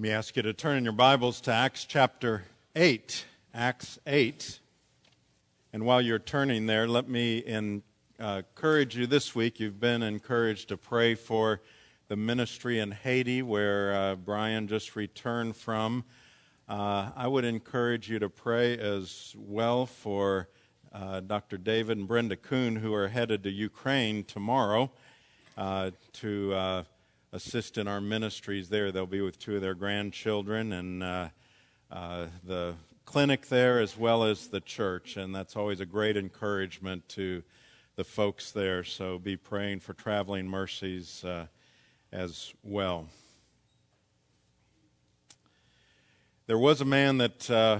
Let me ask you to turn in your Bibles to Acts chapter 8. Acts 8. And while you're turning there, let me uh, encourage you this week. You've been encouraged to pray for the ministry in Haiti, where uh, Brian just returned from. Uh, I would encourage you to pray as well for uh, Dr. David and Brenda Kuhn, who are headed to Ukraine tomorrow uh, to uh, assist in our ministries there. They'll be with two of their grandchildren and uh, uh, the clinic there as well as the church, and that's always a great encouragement to the folks there. So be praying for traveling mercies uh, as well. There was a man that uh,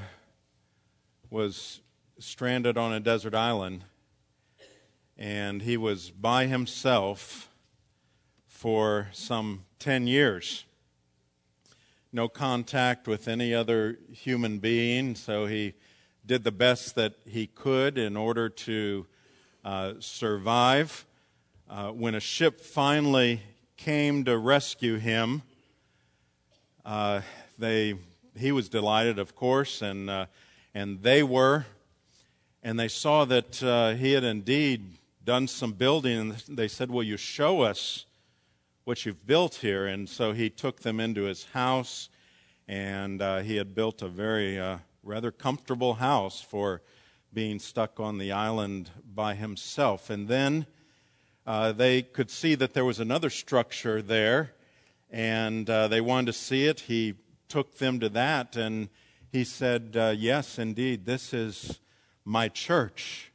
was stranded on a desert island, and he was by himself for some 10 years. No contact with any other human being, so he did the best that he could in order to uh, survive. Uh, when a ship finally came to rescue him, uh, they, he was delighted, of course, and, uh, and they were. And they saw that uh, he had indeed done some building, and they said, Will you show us what you've built here. And so he took them into his house, and uh, he had built a very uh, rather comfortable house for being stuck on the island by himself. And then uh, they could see that there was another structure there, and uh, they wanted to see it. He took them to that, and he said, uh, Yes, indeed, this is my church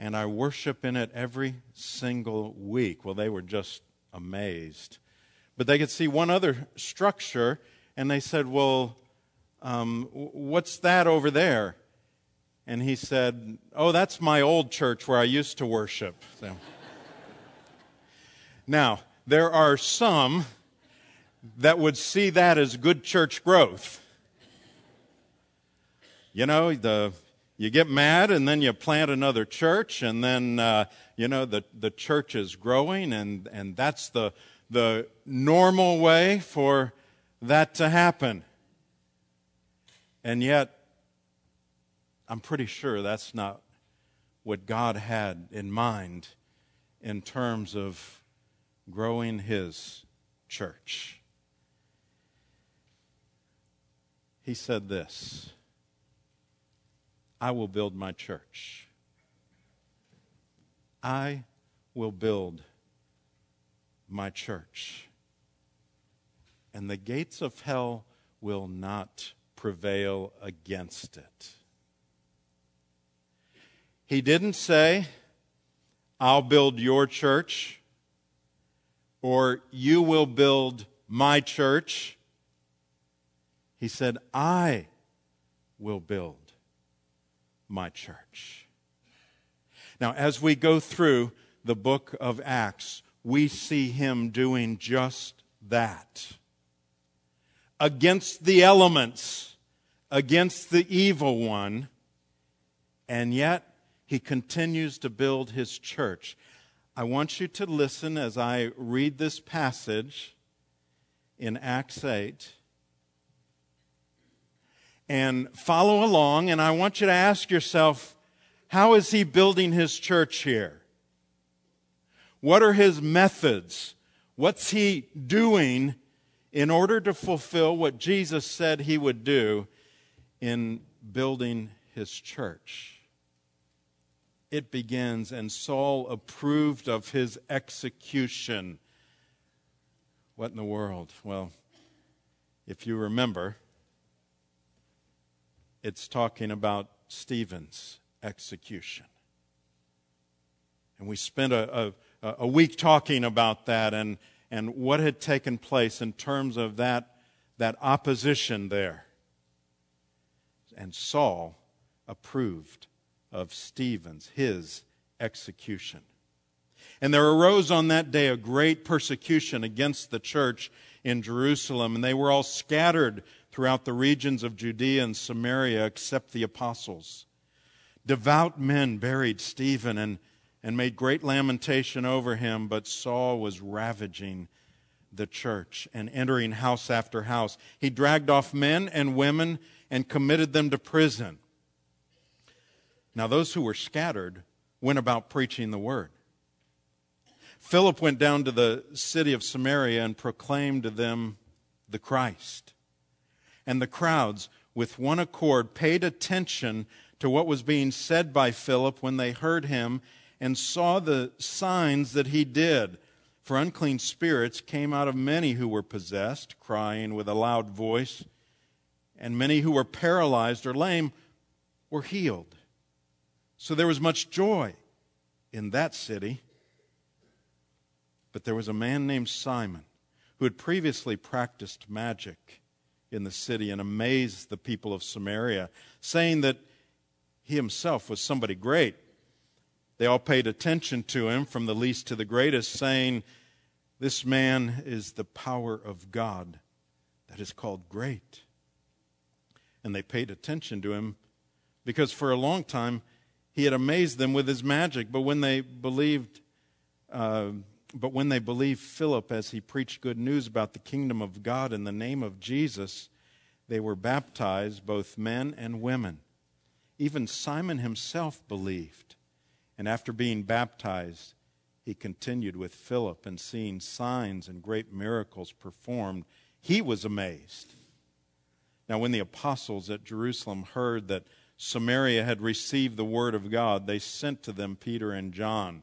and I worship in it every single week. Well, they were just amazed. But they could see one other structure, and they said, Well, um, what's that over there? And he said, Oh, that's my old church where I used to worship. So. now, there are some that would see that as good church growth. You know, the you get mad and then you plant another church and then uh, you know the, the church is growing and, and that's the, the normal way for that to happen. And yet i'm pretty sure that's not what god had in mind in terms of growing his church. He said this I will build my church. I will build my church. And the gates of hell will not prevail against it. He didn't say, I'll build your church, or you will build my church. He said, I will build my church. Now, as we go through the book of Acts, we see him doing just that. Against the elements, against the evil one, and yet he continues to build his church. I want you to listen as I read this passage in Acts 8 and follow along. And I want you to ask yourself, how is he building his church here? What are his methods? What's he doing in order to fulfill what Jesus said he would do in building his church? It begins, and Saul approved of his execution. What in the world? Well, if you remember, it's talking about Stephen's execution. And we spent a, a, a, week talking about that and, and what had taken place in terms of that, that opposition there. And Saul approved of Stephen's, his execution. And there arose on that day a great persecution against the church in Jerusalem, and they were all scattered throughout the regions of Judea and Samaria except the apostles. Devout men buried Stephen and, and made great lamentation over him, but Saul was ravaging the church and entering house after house. He dragged off men and women and committed them to prison. Now, those who were scattered went about preaching the word. Philip went down to the city of Samaria and proclaimed to them the Christ. And the crowds, with one accord, paid attention to what was being said by Philip when they heard him and saw the signs that he did. For unclean spirits came out of many who were possessed, crying with a loud voice, and many who were paralyzed or lame were healed. So there was much joy in that city. But there was a man named Simon who had previously practiced magic in the city and amazed the people of Samaria, saying that he himself was somebody great. They all paid attention to him, from the least to the greatest, saying, This man is the power of God that is called great. And they paid attention to him because for a long time he had amazed them with his magic. But when they believed, uh, but when they believed Philip as he preached good news about the kingdom of God in the name of Jesus, they were baptized, both men and women. Even Simon himself believed. And after being baptized, he continued with Philip and seeing signs and great miracles performed. He was amazed. Now, when the apostles at Jerusalem heard that Samaria had received the word of God, they sent to them Peter and John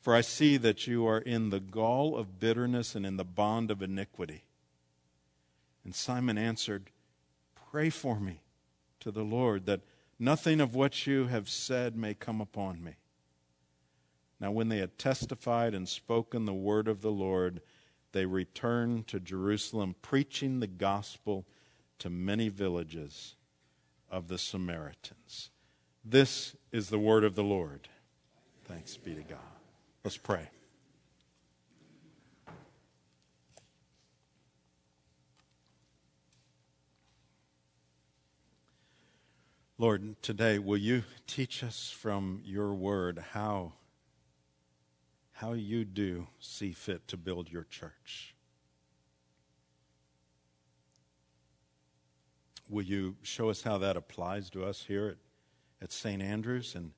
For I see that you are in the gall of bitterness and in the bond of iniquity. And Simon answered, Pray for me to the Lord that nothing of what you have said may come upon me. Now, when they had testified and spoken the word of the Lord, they returned to Jerusalem, preaching the gospel to many villages of the Samaritans. This is the word of the Lord. Thanks be to God. Let's pray. Lord, today will you teach us from your word how how you do see fit to build your church? Will you show us how that applies to us here at, at St. Andrews and,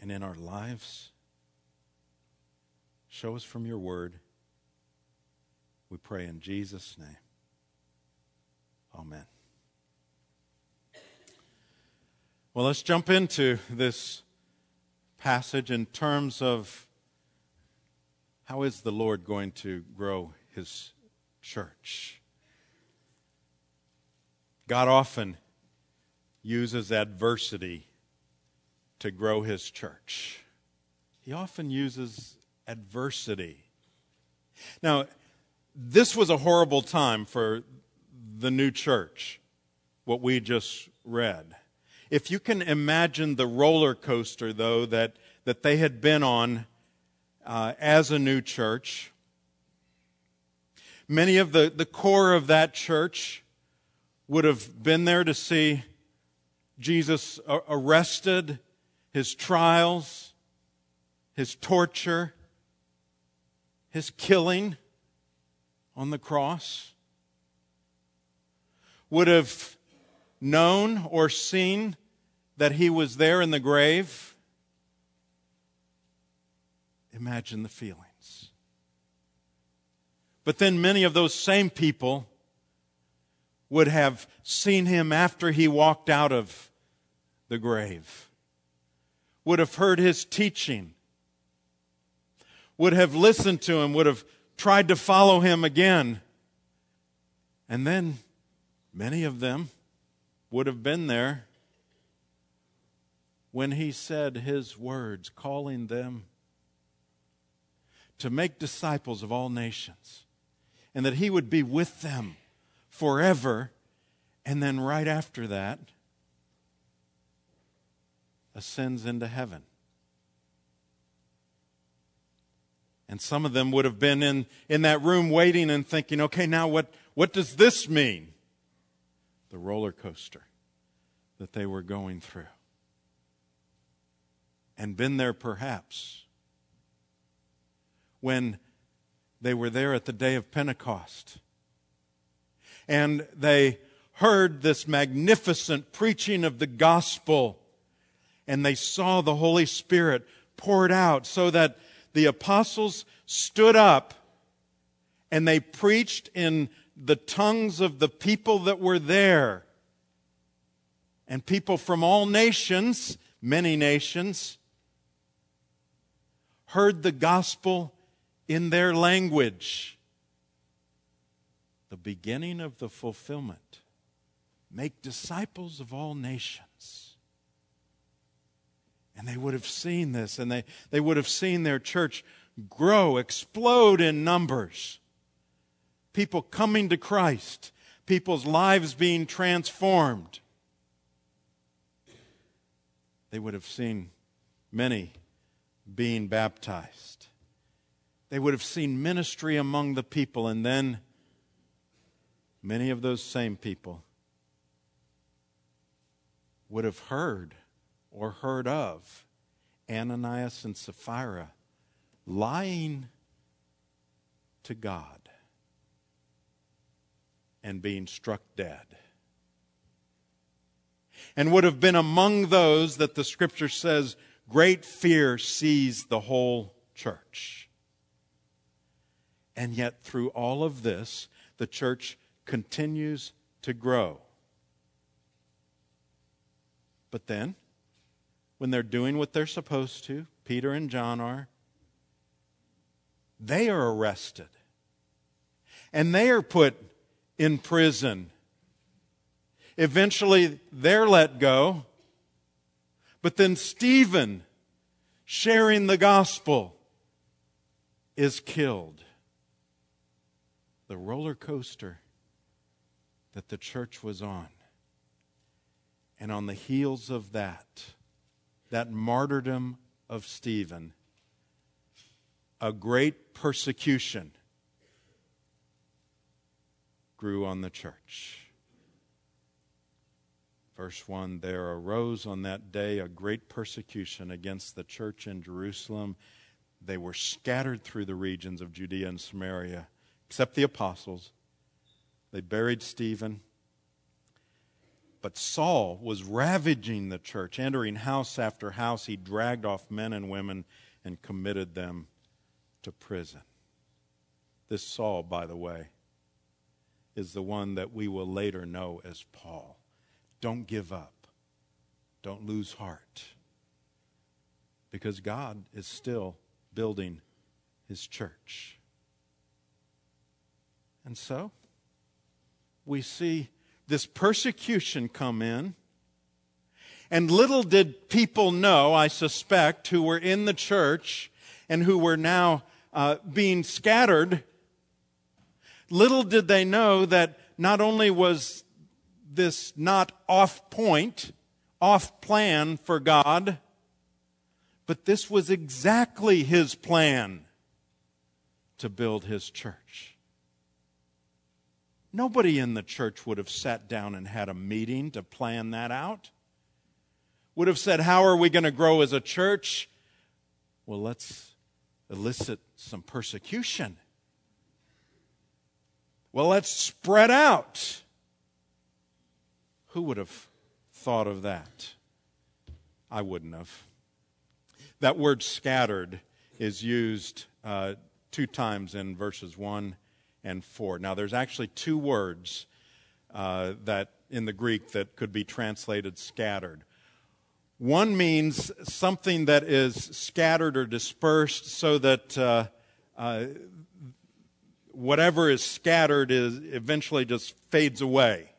and in our lives? Show us from your word. We pray in Jesus' name. Amen. Well, let's jump into this passage in terms of how is the Lord going to grow his church? God often uses adversity to grow his church. He often uses adversity. Now, this was a horrible time for the new church, what we just read. If you can imagine the roller coaster, though, that, that they had been on uh, as a new church, many of the, the core of that church would have been there to see Jesus arrested, his trials, his torture, his killing on the cross, would have known or seen that he was there in the grave, imagine the feelings. But then many of those same people would have seen him after he walked out of the grave, would have heard his teaching, would have listened to him, would have tried to follow him again. And then many of them would have been there when he said his words, calling them to make disciples of all nations, and that he would be with them forever. And then, right after that, ascends into heaven. And some of them would have been in, in that room waiting and thinking, okay, now what, what does this mean? The roller coaster that they were going through. And been there perhaps when they were there at the day of Pentecost. And they heard this magnificent preaching of the gospel, and they saw the Holy Spirit poured out so that the apostles stood up and they preached in the tongues of the people that were there. And people from all nations, many nations, heard the gospel in their language. The beginning of the fulfillment. Make disciples of all nations. And they would have seen this, and they, they would have seen their church grow, explode in numbers. People coming to Christ, people's lives being transformed. They would have seen many being baptized. They would have seen ministry among the people, and then many of those same people would have heard or heard of Ananias and Sapphira lying to God and being struck dead. And would have been among those that the scripture says great fear seized the whole church. And yet, through all of this, the church continues to grow. But then, when they're doing what they're supposed to, Peter and John are, they are arrested. And they are put in prison. Eventually, they're let go. But then Stephen, sharing the gospel, is killed the roller coaster that the church was on. And on the heels of that, that martyrdom of Stephen, a great persecution grew on the church. Verse 1 There arose on that day a great persecution against the church in Jerusalem. They were scattered through the regions of Judea and Samaria except the apostles. They buried Stephen. But Saul was ravaging the church, entering house after house. He dragged off men and women and committed them to prison. This Saul, by the way, is the one that we will later know as Paul. Don't give up, don't lose heart, because God is still building his church. And so we see this persecution come in. And little did people know, I suspect, who were in the church and who were now uh, being scattered, little did they know that not only was this not off point, off plan for God, but this was exactly his plan to build his church. Nobody in the church would have sat down and had a meeting to plan that out. Would have said, How are we going to grow as a church? Well, let's elicit some persecution. Well, let's spread out. Who would have thought of that? I wouldn't have. That word scattered is used uh, two times in verses 1 and 4. Now, there's actually two words uh, that in the Greek that could be translated scattered. One means something that is scattered or dispersed so that uh, uh, whatever is scattered is eventually just fades away.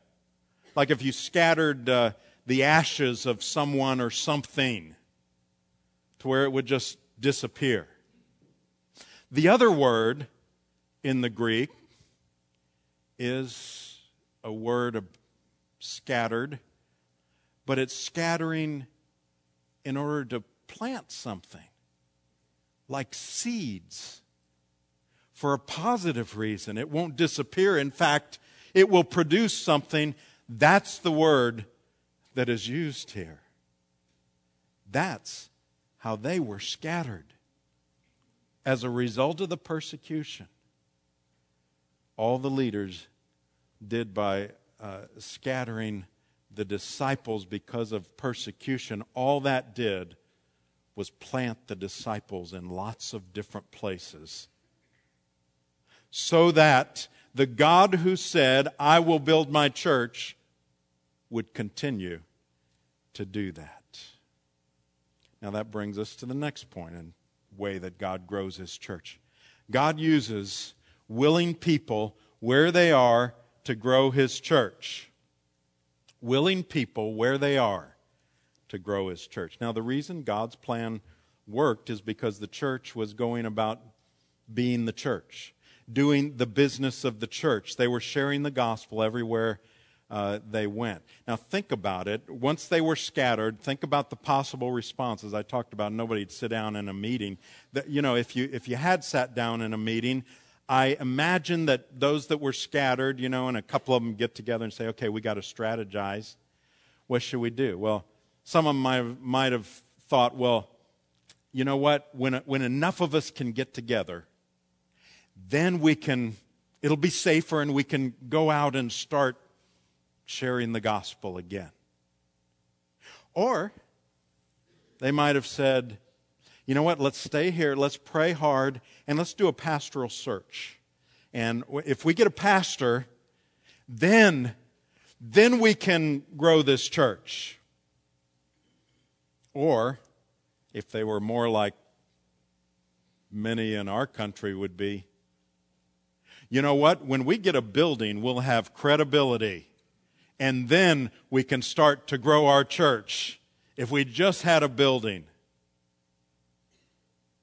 Like if you scattered uh, the ashes of someone or something to where it would just disappear. The other word in the Greek is a word of scattered, but it's scattering in order to plant something, like seeds, for a positive reason. It won't disappear. In fact, it will produce something. That's the word that is used here. That's how they were scattered as a result of the persecution. All the leaders did by uh, scattering the disciples because of persecution, all that did was plant the disciples in lots of different places so that the God who said, I will build my church, would continue to do that. Now, that brings us to the next point and way that God grows his church. God uses willing people where they are to grow his church. Willing people where they are to grow his church. Now, the reason God's plan worked is because the church was going about being the church, doing the business of the church. They were sharing the gospel everywhere uh, they went. Now, think about it. Once they were scattered, think about the possible responses. I talked about nobody'd sit down in a meeting. That, you know, if you, if you had sat down in a meeting, I imagine that those that were scattered, you know, and a couple of them get together and say, okay, we got to strategize. What should we do? Well, some of them might, have thought, well, you know what? When, when enough of us can get together, then we can, it'll be safer and we can go out and start sharing the gospel again. Or they might have said, you know what, let's stay here, let's pray hard, and let's do a pastoral search. And if we get a pastor, then, then we can grow this church. Or, if they were more like many in our country would be, you know what? When we get a building, we'll have credibility. And then we can start to grow our church. If we just had a building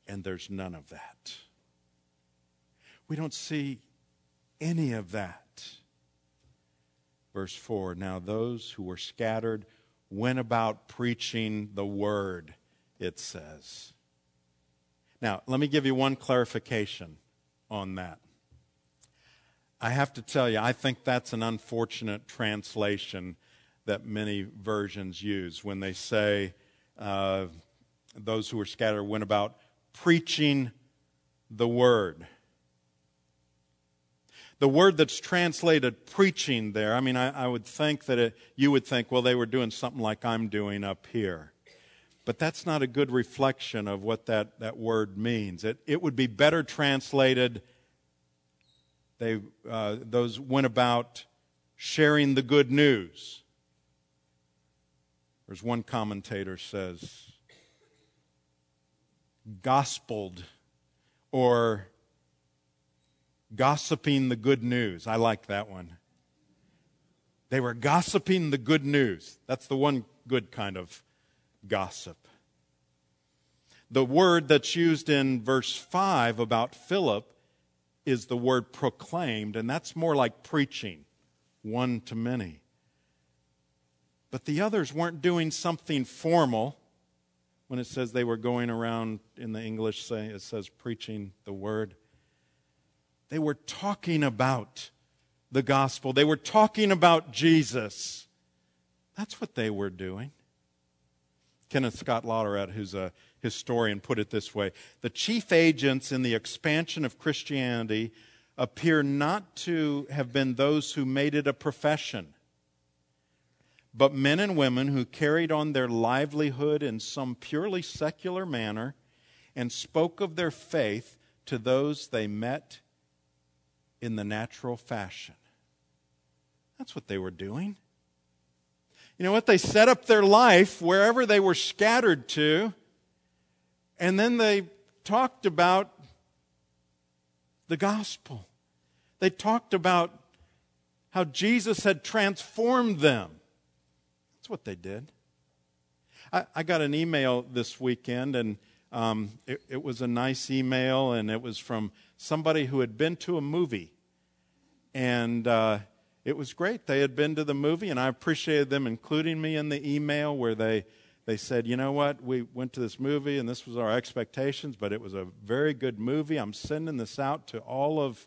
and there's none of that. We don't see any of that. Verse 4 Now those who were scattered went about preaching the word, it says. Now, let me give you one clarification on that. I have to tell you, I think that's an unfortunate translation that many versions use when they say, uh, those who were scattered went about preaching the word. The word that's translated preaching there, I mean, I, I would think that it, you would think, well, they were doing something like I'm doing up here. But that's not a good reflection of what that, that word means. It, it would be better translated, they, uh, those went about sharing the good news. There's one commentator says, gospeled or gossiping the good news. I like that one. They were gossiping the good news. That's the one good kind of gossip. The word that's used in verse 5 about Philip is the word proclaimed, and that's more like preaching, one to many. But the others weren't doing something formal when it says they were going around in the English, say, it says preaching the word. They were talking about the gospel, they were talking about Jesus. That's what they were doing. Kenneth Scott Latourette, who's a historian, put it this way The chief agents in the expansion of Christianity appear not to have been those who made it a profession but men and women who carried on their livelihood in some purely secular manner and spoke of their faith to those they met in the natural fashion. That's what they were doing. You know what? They set up their life wherever they were scattered to, and then they talked about the gospel. They talked about how Jesus had transformed them. That's what they did. I, I got an email this weekend, and um, it, it was a nice email, and it was from somebody who had been to a movie. And uh, it was great. They had been to the movie, and I appreciated them including me in the email where they, they said, you know what, we went to this movie, and this was our expectations, but it was a very good movie. I'm sending this out to all of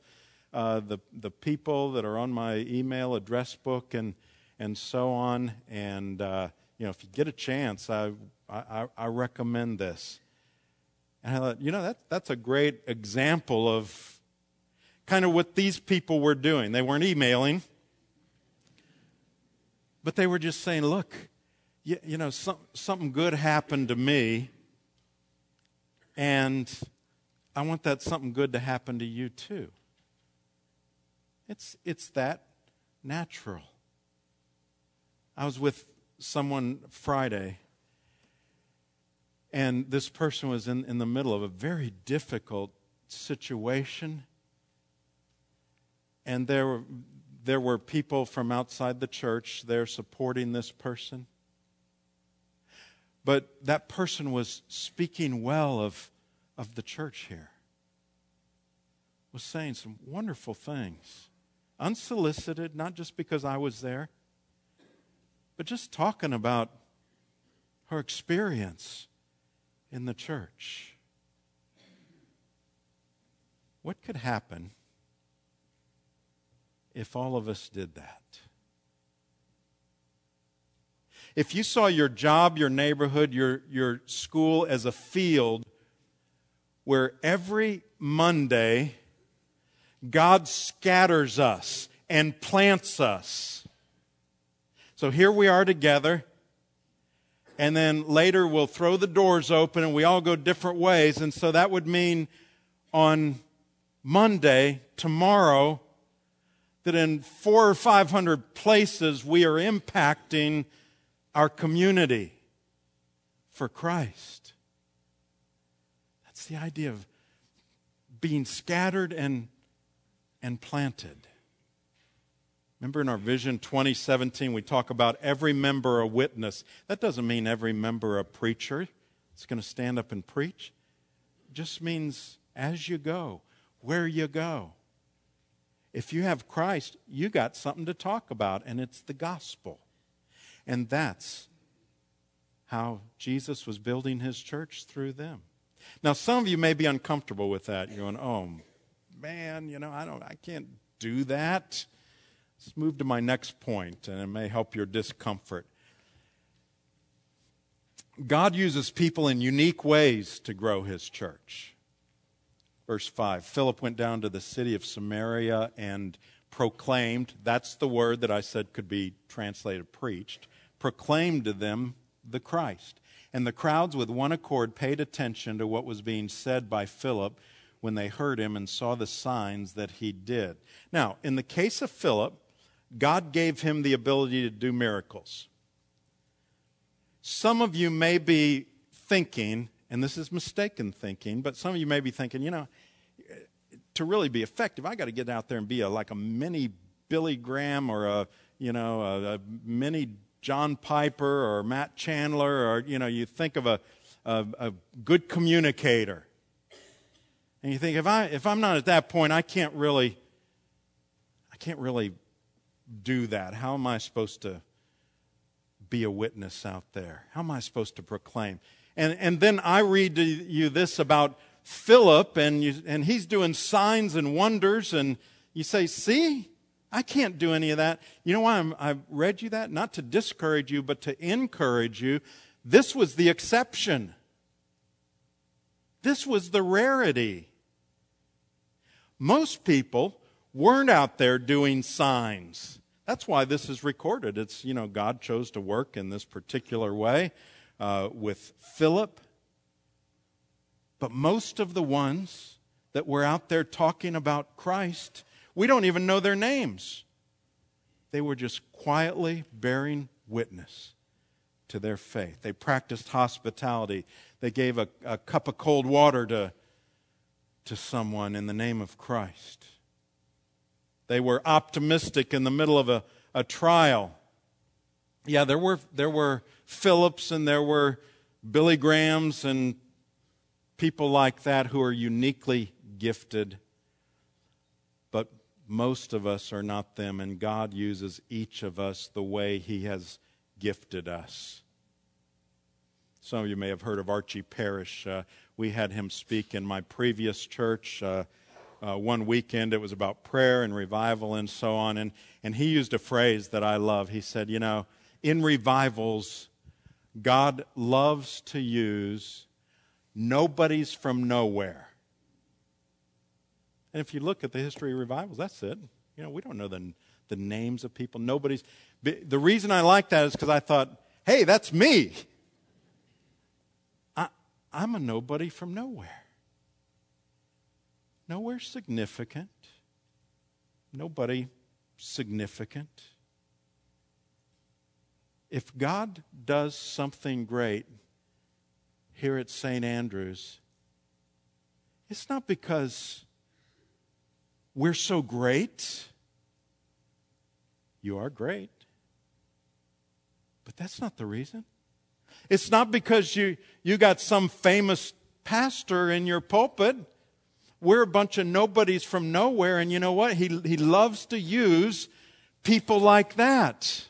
uh, the, the people that are on my email address book and, and so on. And, uh, you know, if you get a chance, I, I, I recommend this. And I thought, you know, that, that's a great example of kind of what these people were doing. They weren't emailing, but they were just saying, look, you, you know, some, something good happened to me, and I want that something good to happen to you too. It's, it's that natural. I was with someone Friday, and this person was in, in the middle of a very difficult situation. And there were, there were people from outside the church there supporting this person. But that person was speaking well of, of the church here, was saying some wonderful things, unsolicited, not just because I was there, but just talking about her experience in the church. What could happen if all of us did that? If you saw your job, your neighborhood, your, your school as a field where every Monday God scatters us and plants us so here we are together. And then later we'll throw the doors open and we all go different ways. And so that would mean on Monday, tomorrow, that in four or five hundred places we are impacting our community for Christ. That's the idea of being scattered and, and planted. Remember in our Vision 2017, we talk about every member a witness. That doesn't mean every member a preacher that's going to stand up and preach. It just means as you go, where you go. If you have Christ, you got something to talk about, and it's the gospel. And that's how Jesus was building his church through them. Now, some of you may be uncomfortable with that. You're going, oh, man, you know, I, don't, I can't do that. Let's move to my next point, and it may help your discomfort. God uses people in unique ways to grow his church. Verse 5 Philip went down to the city of Samaria and proclaimed, that's the word that I said could be translated preached, proclaimed to them the Christ. And the crowds with one accord paid attention to what was being said by Philip when they heard him and saw the signs that he did. Now, in the case of Philip, God gave him the ability to do miracles. Some of you may be thinking, and this is mistaken thinking, but some of you may be thinking, you know, to really be effective, I got to get out there and be a, like a mini Billy Graham or a, you know, a, a mini John Piper or Matt Chandler, or, you know, you think of a, a, a good communicator. And you think, if, I, if I'm not at that point, I can't really, I can't really do that? How am I supposed to be a witness out there? How am I supposed to proclaim? And, and then I read to you this about Philip, and, you, and he's doing signs and wonders, and you say, See, I can't do any of that. You know why I'm, I've read you that? Not to discourage you, but to encourage you. This was the exception. This was the rarity. Most people weren't out there doing signs. That's why this is recorded. It's, you know, God chose to work in this particular way uh, with Philip. But most of the ones that were out there talking about Christ, we don't even know their names. They were just quietly bearing witness to their faith. They practiced hospitality. They gave a, a cup of cold water to, to someone in the name of Christ. They were optimistic in the middle of a, a trial. Yeah, there were, there were Philips and there were Billy Grahams and people like that who are uniquely gifted. But most of us are not them, and God uses each of us the way He has gifted us. Some of you may have heard of Archie Parrish. Uh, we had him speak in my previous church. Uh, uh, one weekend it was about prayer and revival and so on. And, and he used a phrase that I love. He said, You know, in revivals, God loves to use nobodies from nowhere. And if you look at the history of revivals, that's it. You know, we don't know the, the names of people. Nobody's. The reason I like that is because I thought, hey, that's me. I, I'm a nobody from nowhere. Nowhere significant. Nobody significant. If God does something great here at St. Andrews, it's not because we're so great. You are great. But that's not the reason. It's not because you, you got some famous pastor in your pulpit. We're a bunch of nobodies from nowhere, and you know what? He, he loves to use people like that.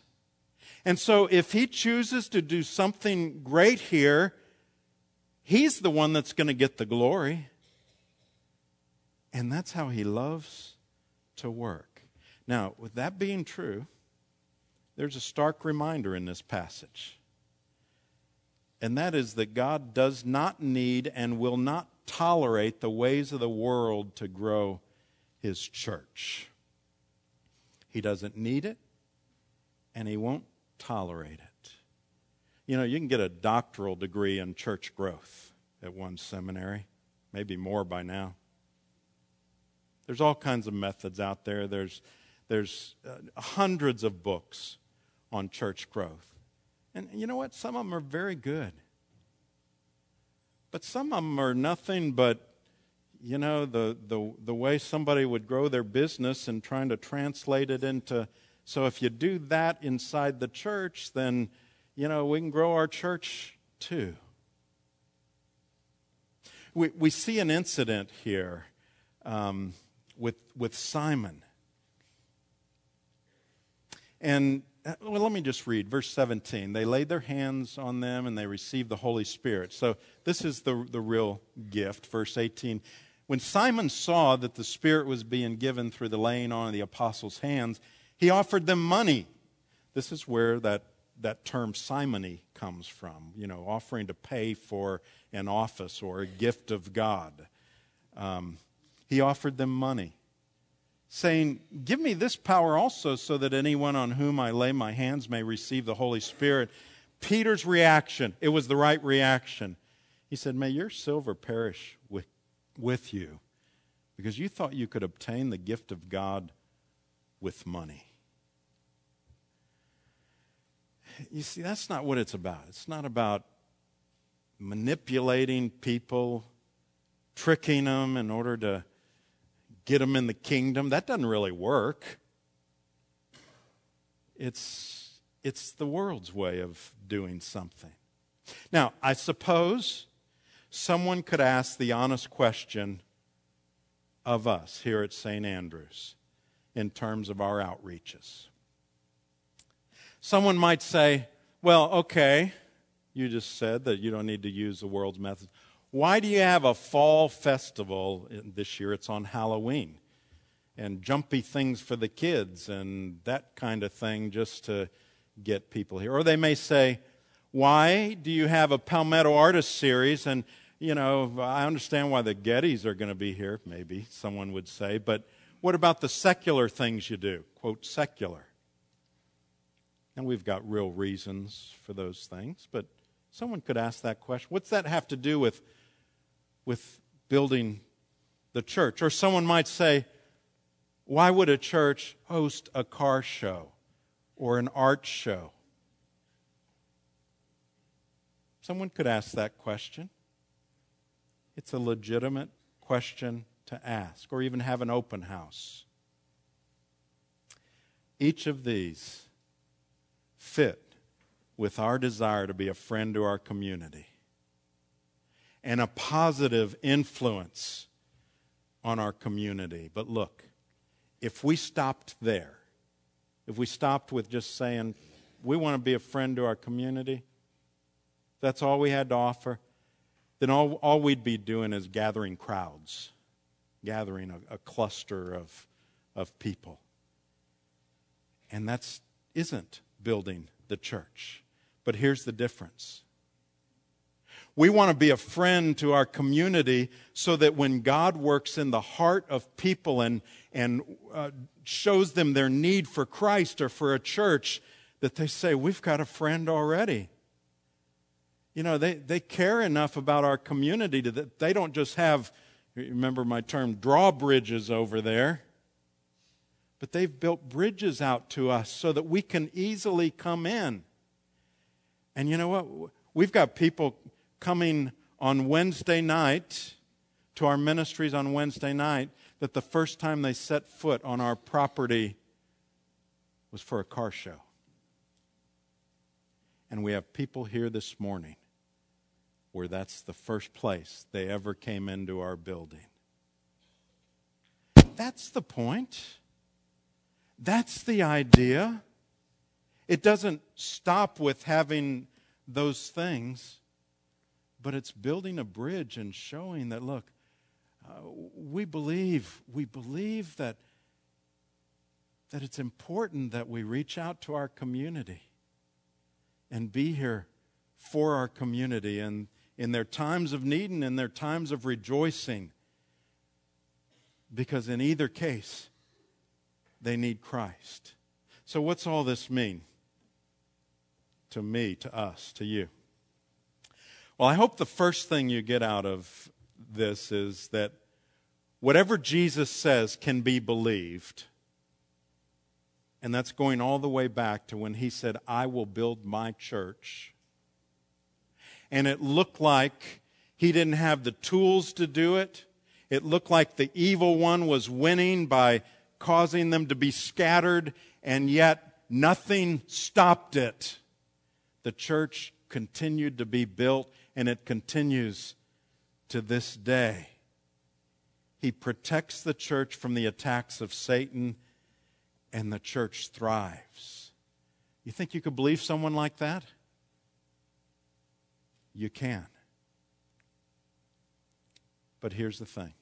And so if he chooses to do something great here, he's the one that's going to get the glory. And that's how he loves to work. Now, with that being true, there's a stark reminder in this passage. And that is that God does not need and will not tolerate the ways of the world to grow his church. He doesn't need it, and he won't tolerate it. You know, you can get a doctoral degree in church growth at one seminary, maybe more by now. There's all kinds of methods out there. There's, there's uh, hundreds of books on church growth. And you know what? Some of them are very good. But some of them are nothing but, you know, the, the, the way somebody would grow their business and trying to translate it into so if you do that inside the church, then, you know, we can grow our church too. We, we see an incident here um, with, with Simon. And well, let me just read verse 17. They laid their hands on them and they received the Holy Spirit. So this is the, the real gift. Verse 18. When Simon saw that the Spirit was being given through the laying on of the apostles' hands, he offered them money. This is where that, that term simony comes from, you know, offering to pay for an office or a gift of God. Um, he offered them money, saying, Give me this power also, so that anyone on whom I lay my hands may receive the Holy Spirit. Peter's reaction, it was the right reaction. He said, May your silver perish with, with you, because you thought you could obtain the gift of God with money. you see, that's not what it's about. It's not about manipulating people, tricking them in order to get them in the kingdom. That doesn't really work. It's, it's the world's way of doing something. Now, I suppose someone could ask the honest question of us here at St. Andrews in terms of our outreaches. Someone might say, well, okay, you just said that you don't need to use the world's methods. Why do you have a fall festival this year? It's on Halloween. And jumpy things for the kids and that kind of thing just to get people here. Or they may say, why do you have a Palmetto Artist Series? And, you know, I understand why the Gettys are going to be here, maybe someone would say, but what about the secular things you do? Quote, secular. And we've got real reasons for those things, but someone could ask that question. What's that have to do with, with building the church? Or someone might say, why would a church host a car show? or an art show? Someone could ask that question. It's a legitimate question to ask, or even have an open house. Each of these fit with our desire to be a friend to our community and a positive influence on our community. But look, if we stopped there, if we stopped with just saying, we want to be a friend to our community, that's all we had to offer, then all, all we'd be doing is gathering crowds, gathering a, a cluster of, of people. And that isn't building the church. But here's the difference. We want to be a friend to our community so that when God works in the heart of people and, and uh, shows them their need for Christ or for a church, that they say, We've got a friend already. You know, they, they care enough about our community that they don't just have, remember my term, drawbridges over there but they've built bridges out to us so that we can easily come in. And you know what? We've got people coming on Wednesday night to our ministries on Wednesday night that the first time they set foot on our property was for a car show. And we have people here this morning where that's the first place they ever came into our building. That's the point. That's the idea. It doesn't stop with having those things, but it's building a bridge and showing that, look, uh, we believe, we believe that, that it's important that we reach out to our community and be here for our community and in their times of need and in their times of rejoicing. Because in either case, they need Christ. So, what's all this mean to me, to us, to you? Well, I hope the first thing you get out of this is that whatever Jesus says can be believed. And that's going all the way back to when he said, I will build my church. And it looked like he didn't have the tools to do it. It looked like the evil one was winning by causing them to be scattered, and yet nothing stopped it. The church continued to be built, and it continues to this day. He protects the church from the attacks of Satan, and the church thrives. You think you could believe someone like that? You can. But here's the thing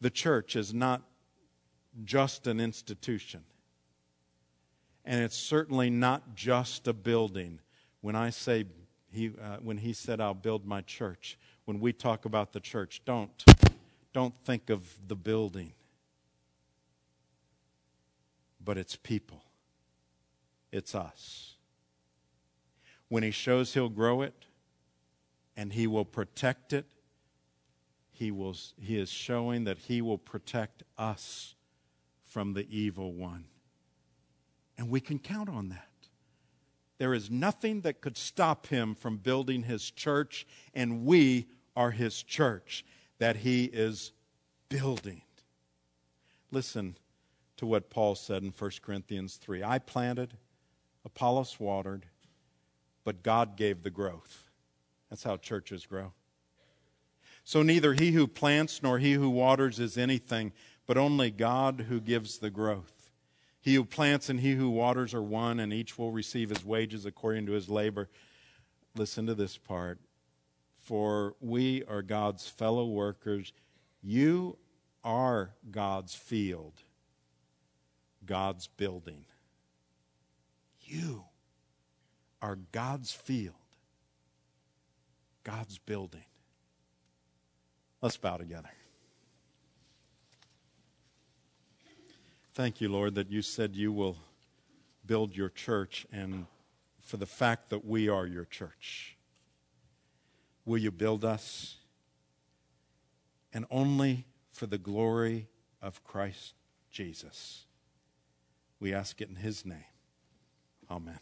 the church is not just an institution. And it's certainly not just a building. When I say, he, uh, when he said, I'll build my church, when we talk about the church, don't, don't think of the building, but it's people, it's us. When he shows he'll grow it and he will protect it, he, will, he is showing that He will protect us from the evil one. And we can count on that. There is nothing that could stop him from building his church, and we are his church that he is building. Listen to what Paul said in 1 Corinthians 3 I planted, Apollos watered, but God gave the growth. That's how churches grow. So neither he who plants nor he who waters is anything, but only God who gives the growth. He who plants and he who waters are one, and each will receive his wages according to his labor. Listen to this part. For we are God's fellow workers. You are God's field, God's building. You are God's field, God's building. Let's bow together. Thank you, Lord, that you said you will build your church and for the fact that we are your church. Will you build us? And only for the glory of Christ Jesus. We ask it in his name. Amen.